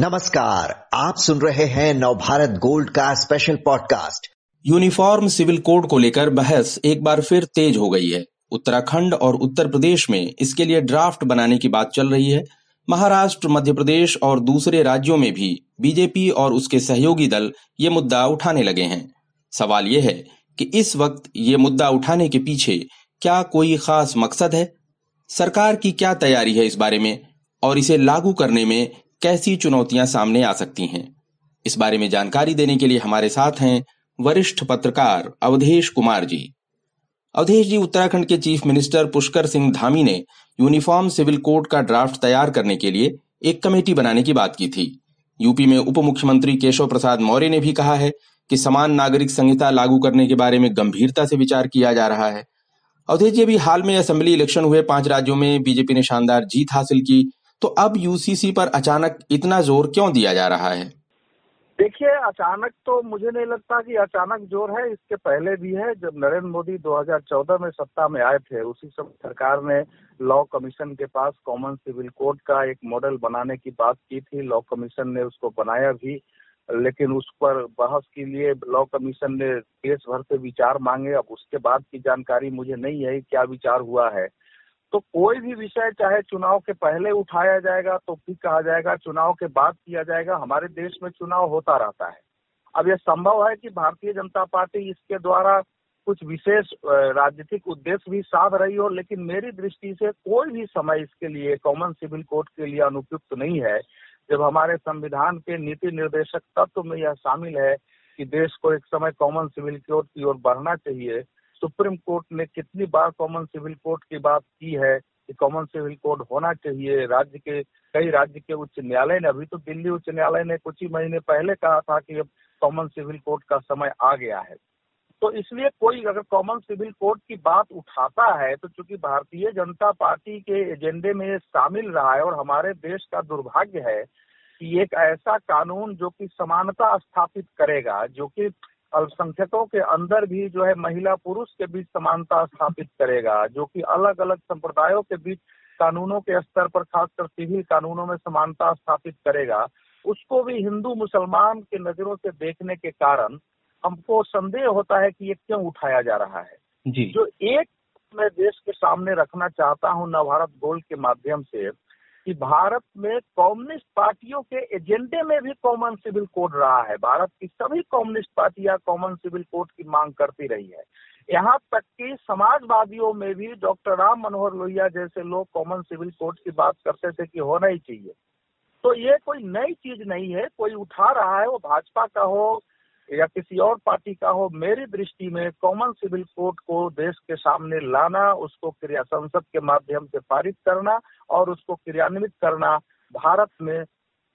नमस्कार, आप सुन रहे हैं नवभारत गोल्ड का special podcast uniform civil code को लेकर बहस एक बार फिर तेज हो गई है। उत्तराखंड और उत्तर प्रदेश में इसके लिए ड्राफ्ट बनाने की बात चल रही है। महाराष्ट्र, मध्य प्रदेश और दूसरे राज्यों में भी बीजेपी और उसके सहयोगी दल ये मुद्दा उठाने लगे हैं। सवाल यह है कि इस वक्त ये मुद्दा उठाने के पीछे क्या कोई खास मकसद है? सरकार की क्या तैयारी है इस बारे में? और इसे लागू करने में कैसी चुनौतियाँ सामने आ सकती हैं? इस बारे में जानकारी देने के लिए हमारे साथ हैं वरिष्ठ पत्रकार अवधेश कुमार जी। अवधेश जी, उत्तराखंड के चीफ मिनिस्टर पुष्कर सिंह धामी ने यूनिफॉर्म सिविल कोड का ड्राफ्ट तैयार करने के लिए एक कमेटी बनाने की बात की थी। यूपी में उप मुख्यमंत्री केशव प्रसाद मौर्य ने भी कहा है कि समान नागरिक संहिता लागू करने के बारे में गंभीरता से विचार किया जा रहा है। अवधेश जी, अभी हाल में असेंबली इलेक्शन हुए पाँच राज्यों में बीजेपी ने शानदार जीत हासिल की। तो अब यूसीसी पर अचानक इतना ज़ोर क्यों दिया जा रहा है? देखिए, अचानक तो मुझे नहीं लगता कि अचानक ज़ोर है, इसके पहले भी है, जब नरेंद्र मोदी 2014 में सत्ता में आए थे, उसी समय सरकार ने लॉ कमीशन के पास कॉमन सिविल कोड का एक मॉडल बनाने की बात की थी, लॉ कमीशन ने उसको बनाया भी, लेकिन उस पर बहस के लिए लॉ कमीशन ने देश भर से विचार मांगे। अब उसके बाद की जानकारी मुझे नहीं है क्या विचार हुआ है। तो कोई भी विषय चाहे चुनाव के पहले उठाया जाएगा तो भी कहा जाएगा, चुनाव के बाद किया जाएगा, हमारे देश में चुनाव होता रहता है। अब यह संभव है कि भारतीय जनता पार्टी इसके द्वारा कुछ विशेष राजनीतिक उद्देश्य भी साध रही हो, लेकिन मेरी दृष्टि से कोई भी समय इसके लिए कॉमन सिविल कोड के लिए अनुपयुक्त नहीं है। जब हमारे संविधान के नीति निर्देशक तत्व में यह शामिल है कि देश को एक समय कॉमन सिविल कोड की ओर बढ़ना चाहिए सुप्रीम कोर्ट ने कितनी बार कॉमन सिविल कोर्ट की बात की है कि कॉमन सिविल कोड होना चाहिए? राज्य के, कई राज्य के उच्च न्यायालय ने, अभी तो दिल्ली उच्च न्यायालय ने कुछ ही महीने पहले कहा था कि अब कॉमन सिविल कोड का समय आ गया है। तो इसलिए कोई अगर कॉमन सिविल कोड की बात उठाता है तो चूँकि भारतीय जनता पार्टी के एजेंडे में शामिल रहा है और हमारे देश का दुर्भाग्य है कि एक ऐसा कानून जो कि समानता स्थापित करेगा, जो कि अल्पसंख्यकों के अंदर भी जो है महिला पुरुष के बीच समानता स्थापित करेगा जो कि अलग अलग संप्रदायों के बीच कानूनों के स्तर पर खासकर सिविल कानूनों में समानता स्थापित करेगा। उसको भी हिंदू मुसलमान के नज़रों से देखने के कारण हमको संदेह होता है कि ये क्यों उठाया जा रहा है। जी। जो एक मैं देश के सामने रखना चाहता हूँ नवभारत गोल्ड के माध्यम से कि भारत में कम्युनिस्ट पार्टियों के एजेंडे में भी कॉमन सिविल कोड रहा है। भारत की सभी कम्युनिस्ट पार्टियाँ कॉमन सिविल कोड की मांग करती रही है। यहाँ तक कि समाजवादियों में भी डॉक्टर राम मनोहर लोहिया जैसे लोग कॉमन सिविल कोड की बात करते थे कि होना ही चाहिए। तो ये कोई नई चीज़ नहीं है, कोई उठा रहा है वो भाजपा का हो या किसी और पार्टी का हो, मेरी दृष्टि में कॉमन सिविल कोड को देश के सामने लाना, उसको क्रिया संसद के माध्यम से पारित करना और उसको क्रियान्वित करना, भारत में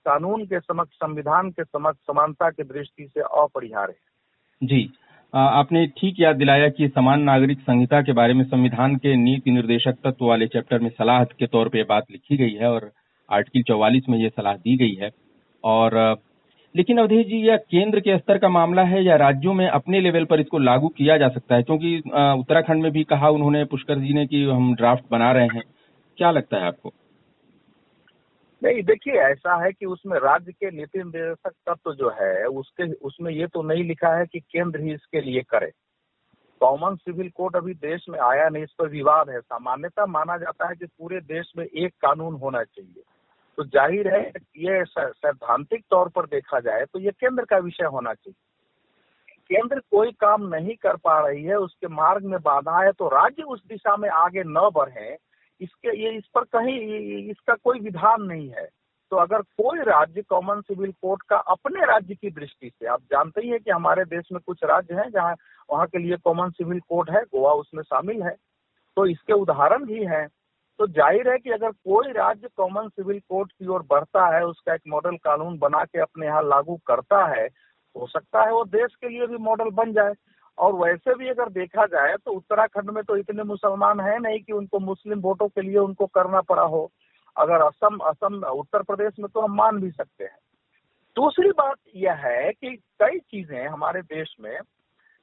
कानून के समक्ष, संविधान के समक्ष, समानता की दृष्टि से अपरिहार्य है। जी। आपने ठीक याद दिलाया कि समान नागरिक संहिता के बारे में संविधान के नीति निर्देशक तत्व वाले चैप्टर में सलाह के तौर पे बात लिखी गई है और आर्टिकल चौवालीस में ये सलाह दी गई है। और लेकिन अवधेश जी, यह केंद्र के स्तर का मामला है या राज्यों में अपने लेवल पर इसको लागू किया जा सकता है? क्योंकि उत्तराखंड में भी कहा उन्होंने, पुष्कर जी ने कि हम ड्राफ्ट बना रहे हैं। क्या लगता है आपको? नहीं, देखिए, ऐसा है कि उसमें राज्य के नीति निर्देशक तत्व जो है, उसके, उसमें ये तो नहीं लिखा है कि केंद्र ही इसके लिए करे। कॉमन सिविल कोड अभी देश में आया नहीं, इस पर विवाद है। सामान्यता माना जाता है कि पूरे देश में एक कानून होना चाहिए। तो ज़ाहिर है, ये सैद्धांतिक तौर पर देखा जाए तो ये केंद्र का विषय होना चाहिए। केंद्र कोई काम नहीं कर पा रही है, उसके मार्ग में बाधा है तो राज्य उस दिशा में आगे न बढ़े, इसके, ये इस पर कहीं इसका कोई विधान नहीं है। तो अगर कोई राज्य कॉमन सिविल कोर्ट का अपने राज्य की दृष्टि से, आप जानते ही है कि हमारे देश में कुछ राज्य हैं जहाँ, वहाँ के लिए कॉमन सिविल कोड है, गोवा उसमें शामिल है। तो इसके उदाहरण भी हैं। तो ज़ाहिर है कि अगर कोई राज्य कॉमन सिविल कोड की ओर बढ़ता है, उसका एक मॉडल कानून बना के अपने यहाँ लागू करता है, हो सकता है वो देश के लिए भी मॉडल बन जाए। और वैसे भी अगर देखा जाए तो उत्तराखंड में तो इतने मुसलमान हैं नहीं कि उनको मुस्लिम वोटों के लिए उनको करना पड़ा हो। अगर असम असम, उत्तर प्रदेश में तो हम मान भी सकते हैं। दूसरी बात यह है कि कई चीज़ें हमारे देश में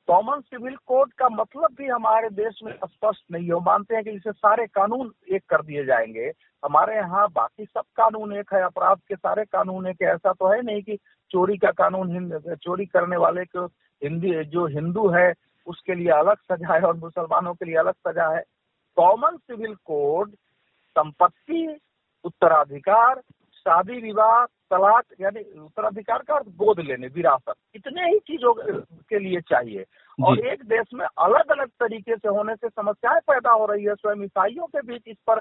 कॉमन सिविल कोड का मतलब भी हमारे देश में स्पष्ट नहीं है। मानते हैं कि इसे सारे कानून एक कर दिए जाएँगे। हमारे यहाँ बाकी सब कानून एक है। अपराध के सारे कानून एक है। ऐसा तो है नहीं कि चोरी का कानून चोरी करने वाले को हिंदी, जो हिंदू है, उसके लिए अलग सजा है और मुसलमानों के लिए अलग सजा है। कॉमन सिविल कोड, संपत्ति, उत्तराधिकार, शादी विवाह तलाक यानी उत्तराधिकार का गोद लेने विरासत। इतने ही चीज़ों के लिए चाहिए। और एक देश में अलग अलग तरीके से होने से समस्याएँ पैदा हो रही है। स्वयं ईसाइयों के बीच इस पर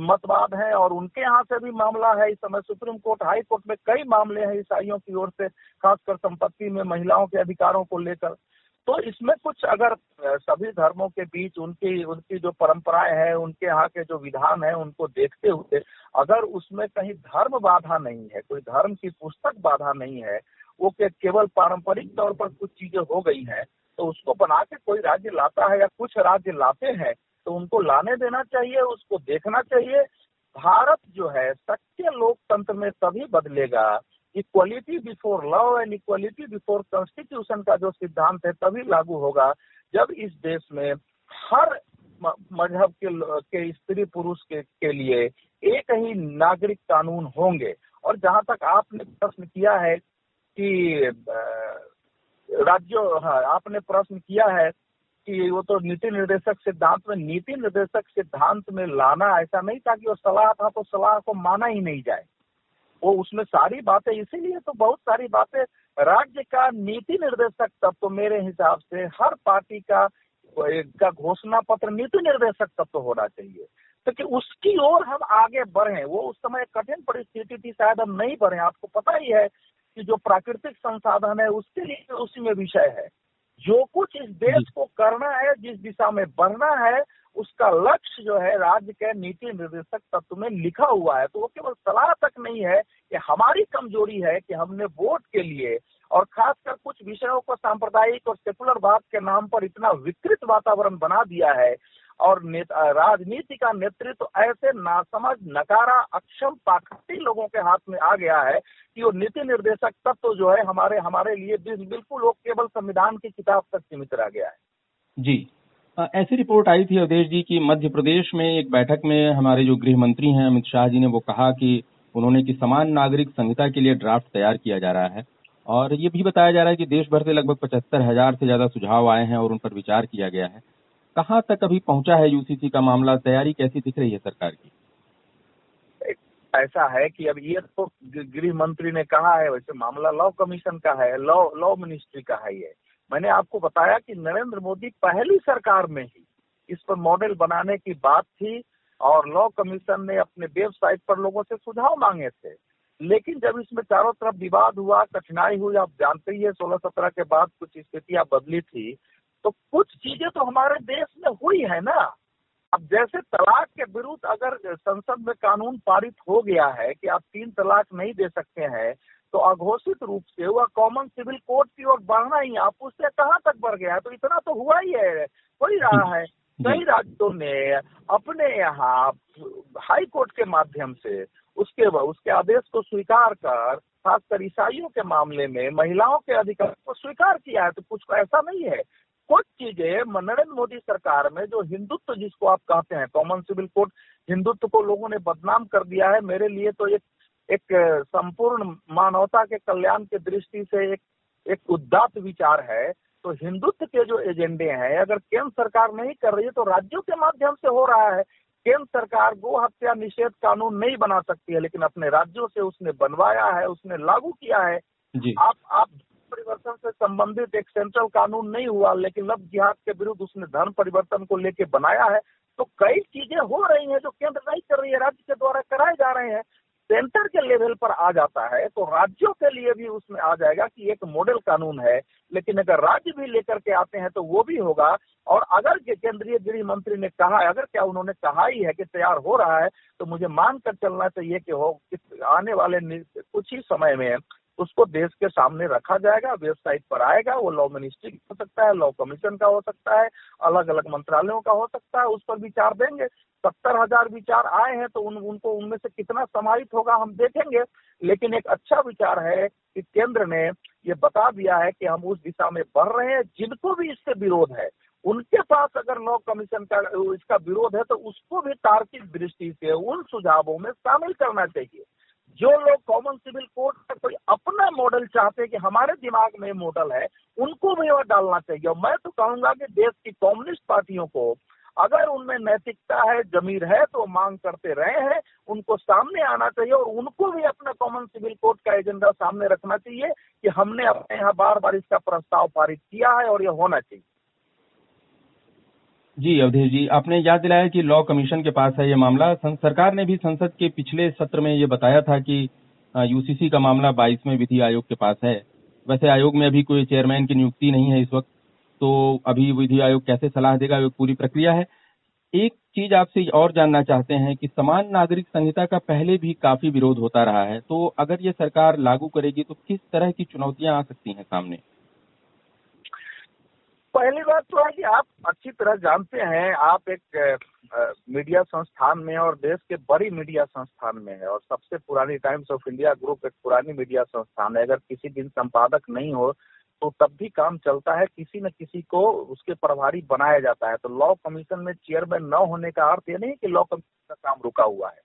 मतवाद है और उनके यहाँ से भी मामला है। इस समय सुप्रीम कोर्ट हाई कोर्ट में कई मामले हैं ईसाइयों की ओर से खासकर संपत्ति में महिलाओं के अधिकारों को लेकर। तो इसमें कुछ अगर सभी धर्मों के बीच उनकी उनकी जो परंपराएँ हैं, उनके यहाँ के जो विधान है, उनको देखते हुए अगर उसमें कहीं धर्म बाधा नहीं है, कोई धर्म की पुस्तक बाधा नहीं है, वो के, केवल पारंपरिक तौर पर कुछ चीज़ें हो गई हैं तो उसको बना के कोई राज्य लाता है या कुछ राज्य लाते हैं तो उनको लाने देना चाहिए, उसको देखना चाहिए। भारत जो है सच्चे लोकतंत्र में तभी बदलेगा equality before law and equality before constitution का जो सिद्धांत है तभी लागू होगा जब इस देश में हर मज़हब के के स्त्री पुरुष के, के लिए एक ही नागरिक कानून होंगे। और जहाँ तक आपने प्रश्न किया है कि राज्यों हाँ आपने प्रश्न किया है कि वो तो नीति निर्देशक सिद्धांत में नीति निर्देशक सिद्धांत में लाना ऐसा नहीं था कि वो सलाह था तो सलाह को माना ही नहीं जाए। वो उसमें सारी बातें इसीलिए तो बहुत सारी बातें राज्य का नीति निर्देशक तब तो मेरे हिसाब से हर पार्टी का का घोषणा पत्र नीति निर्देशक तब तो होना चाहिए। तो कि उसकी ओर हम आगे बढ़े वो उस समय कठिन परिस्थिति थी शायद हम नहीं बढ़े। आपको पता ही है कि जो प्राकृतिक संसाधन है उसके लिए उसी में विषय है। जो कुछ इस देश को करना है जिस दिशा में बढ़ना है उसका लक्ष्य जो है राज्य के नीति निर्देशक तत्व में लिखा हुआ है। तो वो केवल सलाह तक नहीं है कि हमारी कमज़ोरी है कि हमने वोट के लिए और खासकर कुछ विषयों को सांप्रदायिक और सेकुलर बात के नाम पर इतना विकृत वातावरण बना दिया है और राजनीति का नेतृत्व तो ऐसे नासमझ, नकारा, अक्षम, पाखंडी लोगों के हाथ में आ गया है कि वो नीति निर्देशक तत्व तो जो है हमारे हमारे लिए बिल्कुल वो केवल संविधान की किताब तक सीमित रह गया है। जी। ऐसी रिपोर्ट आई थी अवधेश जी की, मध्य प्रदेश में एक बैठक में हमारे जो गृह मंत्री हैं, अमित शाह जी ने, वो कहा कि उन्होंने कि समान नागरिक संहिता के लिए ड्राफ्ट तैयार किया जा रहा है और ये भी बताया जा रहा है कि देश भर से लगभग पचहत्तर हज़ार से ज़्यादा सुझाव आए हैं और उन पर विचार किया गया है। कहाँ तक अभी पहुँचा है यूसीसी का मामला? तैयारी कैसी दिख रही है सरकार की? ऐसा है कि अब ये तो गृह मंत्री ने कहा है, वैसे मामला लॉ कमीशन का है लॉ लॉ मिनिस्ट्री का है ये। मैंने आपको बताया कि नरेंद्र मोदी पहली सरकार में ही इस पर मॉडल बनाने की बात थी और लॉ कमीशन ने अपने वेबसाइट पर लोगों से सुझाव मांगे थे। लेकिन जब इसमें चारों तरफ़ विवाद हुआ, कठिनाई हुई, आप जानते ही है, सोलह सत्रह के बाद कुछ स्थितियाँ बदली थी तो कुछ चीज़ें तो हमारे देश में हुई है ना। अब जैसे तलाक के विरुद्ध अगर संसद में कानून पारित हो गया है कि आप तीन तलाक नहीं दे सकते हैं तो अघोषित रूप से वह कॉमन सिविल कोड की ओर बढ़ना ही आप उससे कहाँ तक बढ़ गया तो इतना तो हुआ ही है। हो ही रहा है? कई राज्यों ने अपने यहाँ हाई कोर्ट के माध्यम से उसके उसके आदेश को स्वीकार कर खासकर ईसाइयों के मामले में महिलाओं के अधिकार को स्वीकार किया है तो कुछ ऐसा नहीं है। कुछ चीज़ें नरेंद्र मोदी सरकार में जो हिंदुत्व जिसको आप कहते हैं कॉमन सिविल कोड हिंदुत्व को लोगों ने बदनाम कर दिया है मेरे लिए तो एक एक संपूर्ण मानवता के कल्याण के दृष्टि से एक एक उदात विचार है तो हिंदुत्व के जो एजेंडे हैं अगर केंद्र सरकार नहीं कर रही है तो राज्यों के माध्यम से हो रहा है। केंद्र सरकार गो हत्या निषेध कानून नहीं बना सकती है लेकिन अपने राज्यों से उसने बनवाया है उसने लागू किया है। जी। आप आप परिवर्तन से संबंधित एक सेंट्रल कानून नहीं हुआ लेकिन लब जिहाद के विरुद्ध उसने धर्म परिवर्तन को लेके बनाया है तो कई चीज़ें हो रही हैं जो केंद्र नहीं कर रही है राज्य के द्वारा कराए जा रहे हैं। सेंटर के लेवल पर आ जाता है तो राज्यों के लिए भी उसमें आ जाएगा कि एक मॉडल कानून है। लेकिन अगर राज्य भी लेकर के आते हैं तो वो भी होगा। और अगर केंद्रीय गृह मंत्री ने कहा है अगर क्या उन्होंने कहा ही है कि तैयार हो रहा है तो मुझे मानकर चलना चाहिए कि हो आने वाले कुछ ही समय में उसको देश के सामने रखा जाएगा, वेबसाइट पर आएगा, वो लॉ मिनिस्ट्री हो सकता है, लॉ कमीशन का हो सकता है अलग अलग मंत्रालयों का हो सकता है, उस पर विचार देंगे। सत्तर हज़ार विचार आए हैं तो उन, उनको उनमें से कितना समाहित होगा हम देखेंगे। लेकिन एक अच्छा विचार है कि केंद्र ने ये बता दिया है कि हम उस दिशा में बढ़ रहे हैं, जिनको भी इससे विरोध है। उनके पास अगर लॉ कमीशन का, इसका विरोध है तो उसको भी तार्किक दृष्टि से उन सुझावों में शामिल करना चाहिए। जो लोग कॉमन सिविल कोड का कोई अपना मॉडल चाहते हैं कि हमारे दिमाग में मॉडल है, उनको भी वह डालना चाहिए। और मैं तो कहूँगा कि देश की कम्युनिस्ट पार्टियों को, अगर उनमें नैतिकता है, जमीर है तो मांग करते रहे हैं, उनको सामने आना चाहिए और उनको भी अपना कॉमन सिविल कोड का एजेंडा सामने रखना चाहिए कि हमने अपने यहाँ बार बार इसका प्रस्ताव पारित किया है और यह होना चाहिए। जी, अवधेश जी, आपने याद दिलाया कि लॉ कमीशन के पास है ये मामला। सरकार ने भी संसद के पिछले सत्र में ये बताया था कि यूसीसी का मामला बाईसवें विधि आयोग के पास है। वैसे आयोग में अभी कोई चेयरमैन की नियुक्ति नहीं है इस वक्त तो अभी विधि आयोग कैसे सलाह देगा, ये पूरी प्रक्रिया है। एक चीज़ आपसे और जानना चाहते हैं कि समान नागरिक संहिता का पहले भी काफ़ी विरोध होता रहा है तो अगर ये सरकार लागू करेगी तो किस तरह की चुनौतियाँ आ सकती हैं सामने? पहली बात तो है कि आप अच्छी तरह जानते हैं, आप एक मीडिया संस्थान में और देश के बड़ी मीडिया संस्थान में है और सबसे पुरानी टाइम्स ऑफ़ इंडिया ग्रुप एक पुरानी मीडिया संस्थान है। अगर किसी दिन संपादक नहीं हो तो तब भी काम चलता है, किसी न किसी को उसके प्रभारी बनाया जाता है। तो लॉ कमीशन में चेयरमैन न होने का अर्थ ये नहीं कि लॉ कमीशन का काम रुका हुआ है।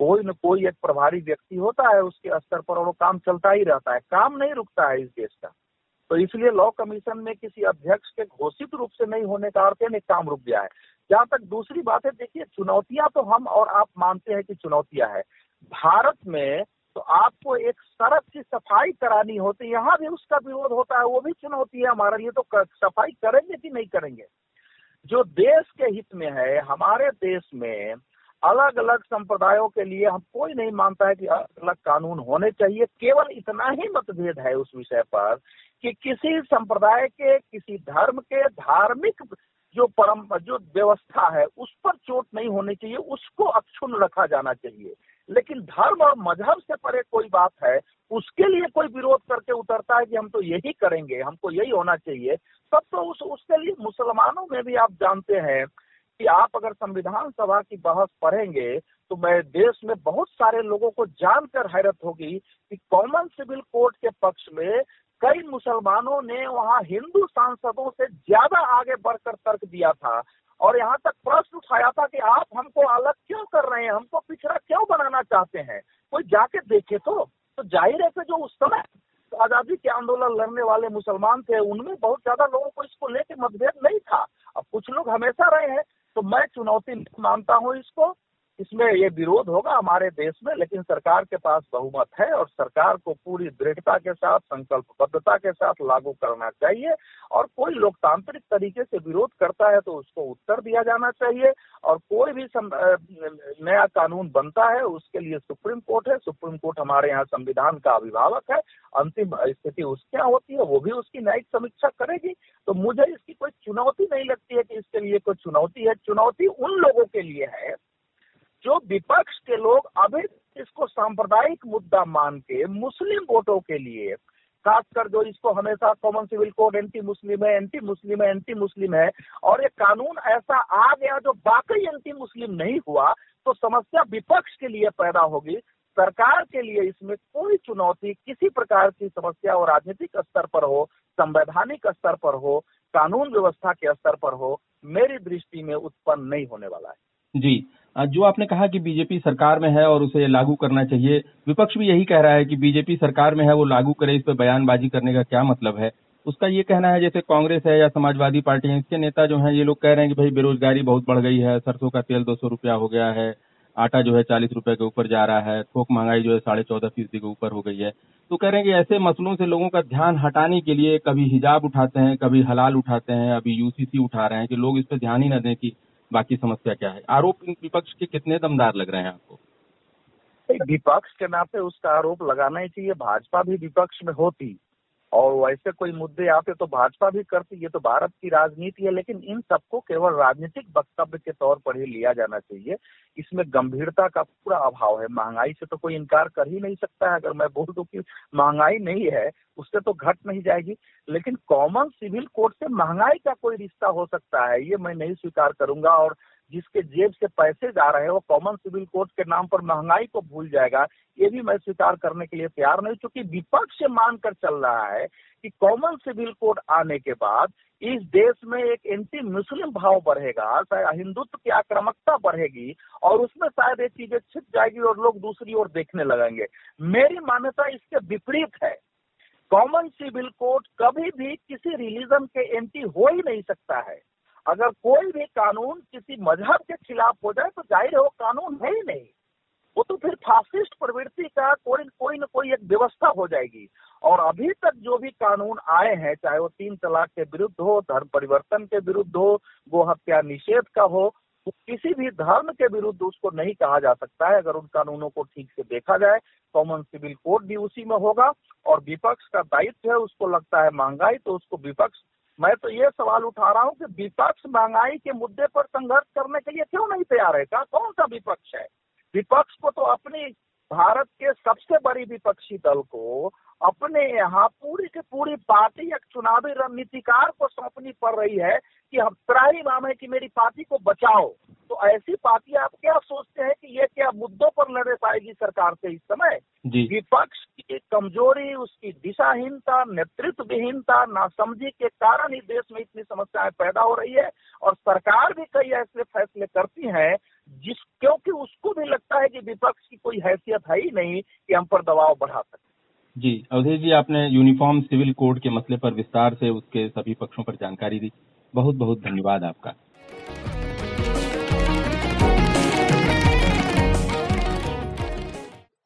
कोई न कोई एक प्रभारी व्यक्ति होता है, उसके स्तर पर और वो काम चलता ही रहता है। काम नहीं रुकता है इस देश का। तो इसलिए लॉ कमीशन में किसी अध्यक्ष के घोषित रूप से नहीं होने का अर्थ नहीं काम रुक गया है। जहाँ तक दूसरी बात है देखिए चुनौतियाँ तो हम और आप मानते हैं कि चुनौतियाँ है। भारत में तो आपको एक सड़क की सफ़ाई करानी होती है यहाँ भी उसका विरोध होता है वो भी चुनौती है हमारे लिए तो कर, सफ़ाई करेंगे कि नहीं करेंगे? जो देश के हित में है हमारे देश में अलग अलग संप्रदायों के लिए हम कोई नहीं मानता है कि अलग अलग कानून होने चाहिए। केवल इतना ही मतभेद है उस विषय पर कि किसी संप्रदाय के, किसी धर्म के धार्मिक जो परम, जो व्यवस्था है, उस पर चोट नहीं होनी चाहिए, उसको अक्षुण रखा जाना चाहिए। लेकिन धर्म और मज़हब से परे कोई बात है, उसके लिए कोई विरोध करके उतरता है कि हम तो यही करेंगे, हमको यही होना चाहिए, तब तो उस, उसके लिए मुसलमानों में भी आप जानते हैं कि आप अगर संविधान सभा की बहस पढ़ेंगे तो मैं देश में बहुत सारे लोगों को जानकर हैरत होगी कि कॉमन सिविल कोर्ट के पक्ष में कई मुसलमानों ने वहाँ हिंदू सांसदों से ज़्यादा आगे बढ़कर तर्क दिया था। और यहाँ तक प्रश्न उठाया था कि आप हमको अलग क्यों कर रहे हैं? हमको पिछड़ा क्यों बनाना चाहते हैं? कोई जाके देखे तो। तो ज़ाहिर है कि जो उस समय आज़ादी के आंदोलन लड़ने वाले मुसलमान थे, उनमें बहुत ज़्यादा लोगों को इसको लेके मतभेद नहीं था। अब कुछ लोग हमेशा रहे हैं तो मैं चुनौती मानता हूँ इसको इसमें ये विरोध होगा हमारे देश में, लेकिन सरकार के पास बहुमत है और सरकार को पूरी दृढ़ता के साथ, संकल्पबद्धता के साथ लागू करना चाहिए और कोई लोकतांत्रिक तरीके से विरोध करता है तो उसको उत्तर दिया जाना चाहिए और कोई भी नया कानून बनता है उसके लिए सुप्रीम कोर्ट है, सुप्रीम कोर्ट हमारे यहाँ संविधान का अभिभावक है, अंतिम स्थिति उसके यहाँ होती है, वो भी उसकी न्यायिक समीक्षा करेगी। तो मुझे इसकी कोई चुनौती नहीं लगती है कि इसके लिए कोई चुनौती है, चुनौती उन लोगों के लिए है जो विपक्ष के लोग अभी इसको सांप्रदायिक मुद्दा मान के मुस्लिम वोटों के लिए, खासकर जो इसको हमेशा common civil code anti Muslim है एंटी मुस्लिम है एंटी मुस्लिम है, और ये कानून ऐसा आ गया जो बाकी एंटी मुस्लिम नहीं हुआ तो समस्या विपक्ष के लिए पैदा होगी। सरकार के लिए इसमें कोई चुनौती किसी प्रकार की समस्या और राजनीतिक स्तर पर हो, संवैधानिक स्तर पर हो, कानून व्यवस्था के स्तर पर हो, मेरी दृष्टि में उत्पन्न नहीं होने वाला है। जी जो आपने कहा कि बीजेपी सरकार में है और उसे लागू करना चाहिए, विपक्ष भी यही कह रहा है कि बीजेपी सरकार में है, वो लागू करे, इस पर बयानबाजी करने का क्या मतलब है? उसका ये कहना है, जैसे कांग्रेस है या समाजवादी पार्टी है, इसके नेता जो है, ये लोग कह रहे हैं कि भाई बेरोजगारी बहुत बढ़ गई है, सरसों का तेल दो सौ रुपया हो गया है, आटा जो है चालीस रुपए के ऊपर जा रहा है, थोक महँगाई जो है साढ़े चौदह फ़ीसदी के ऊपर हो गई है। तो कह रहे हैं कि ऐसे मसलों से लोगों का ध्यान हटाने के लिए कभी हिजाब उठाते हैं, कभी हलाल उठाते हैं, अभी यूसीसी उठा रहे हैं कि लोग इस पर ध्यान ही न दें कि बाकी समस्या क्या है? आरोप विपक्ष के कितने दमदार लग रहे हैं आपको? विपक्ष के नाते उसका आरोप लगाना ही चाहिए। भाजपा भी विपक्ष में होती। और वैसे कोई मुद्दे आते तो भाजपा भी करती, ये तो भारत की राजनीति है, लेकिन इन सबको केवल राजनीतिक वक्तव्य के तौर पर ही लिया जाना चाहिए। इसमें गंभीरता का पूरा अभाव है। महँगाई से तो कोई इनकार कर ही नहीं सकता है, अगर मैं बोल दूँ कि महँगाई नहीं है, उससे तो घट नहीं जाएगी। लेकिन कॉमन सिविल कोड से महँगाई का कोई रिश्ता हो सकता है, ये मैं नहीं स्वीकार करूँगा। और जिसके जेब से पैसे जा रहे हैं, वो कॉमन सिविल कोड के नाम पर महँगाई को भूल जाएगा। ये भी मैं स्वीकार करने के लिए तैयार नहीं क्योंकि विपक्ष मानकर चल रहा है कि कॉमन सिविल कोड आने के बाद इस देश में एक एंटी मुस्लिम भाव बढ़ेगा शायद हिंदुत्व की आक्रामकता बढ़ेगी, और उसमें शायद ये चीज़ें छिप जाएगी और लोग दूसरी ओर देखने लगेंगे। मेरी मान्यता इसके विपरीत है। कॉमन सिविल कोड कभी भी किसी रिलीजन के एंटी हो ही नहीं सकता है। अगर कोई भी कानून किसी मज़हब के खिलाफ हो जाए तो ज़ाहिर है वो कानून है ही नहीं। वो तो फिर फासिस्ट प्रवृत्ति का कोई कोई न कोई एक व्यवस्था हो जाएगी। और अभी तक जो भी कानून आए हैं, चाहे वो तीन तलाक के विरुद्ध हो, धर्म परिवर्तन के विरुद्ध हो गो हत्या निषेध का हो तो किसी भी धर्म के विरुद्ध उसको नहीं कहा जा सकता है। अगर उन कानूनों को ठीक से देखा जाए कॉमन सिविल कोड भी उसी में होगा और विपक्ष का दायित्व है, उसको लगता है महँगाई तो उसको विपक्ष, मैं तो ये सवाल उठा रहा हूँ कि विपक्ष महँगाई के मुद्दे पर संघर्ष करने के लिए क्यों नहीं तैयार है? का कौन सा विपक्ष है? विपक्ष को तो अपनी भारत के सबसे बड़ी विपक्षी दल को अपने यहाँ पूरी की पूरी पार्टी एक चुनावी रणनीतिकार को सौंपनी पड़ रही है कि हम त्राही माम है कि मेरी पार्टी को बचाओ। तो ऐसी पार्टी आप क्या सोचते हैं कि ये क्या मुद्दों पर लड़े पाएगी सरकार से इस समय? विपक्ष की कमज़ोरी उसकी दिशाहीनता नेतृत्व विहीनता नासमझी के कारण ही देश में इतनी समस्याएँ पैदा हो रही है और सरकार भी कई ऐसे फैसले करती है जिस क्योंकि उसको भी लगता है कि विपक्ष की कोई हैसियत है ही नहीं कि हम पर दबाव बढ़ा सके। जी, अवधेश जी, आपने यूनिफॉर्म सिविल कोड के मसले पर विस्तार से उसके सभी पक्षों पर जानकारी दी। बहुत बहुत धन्यवाद आपका।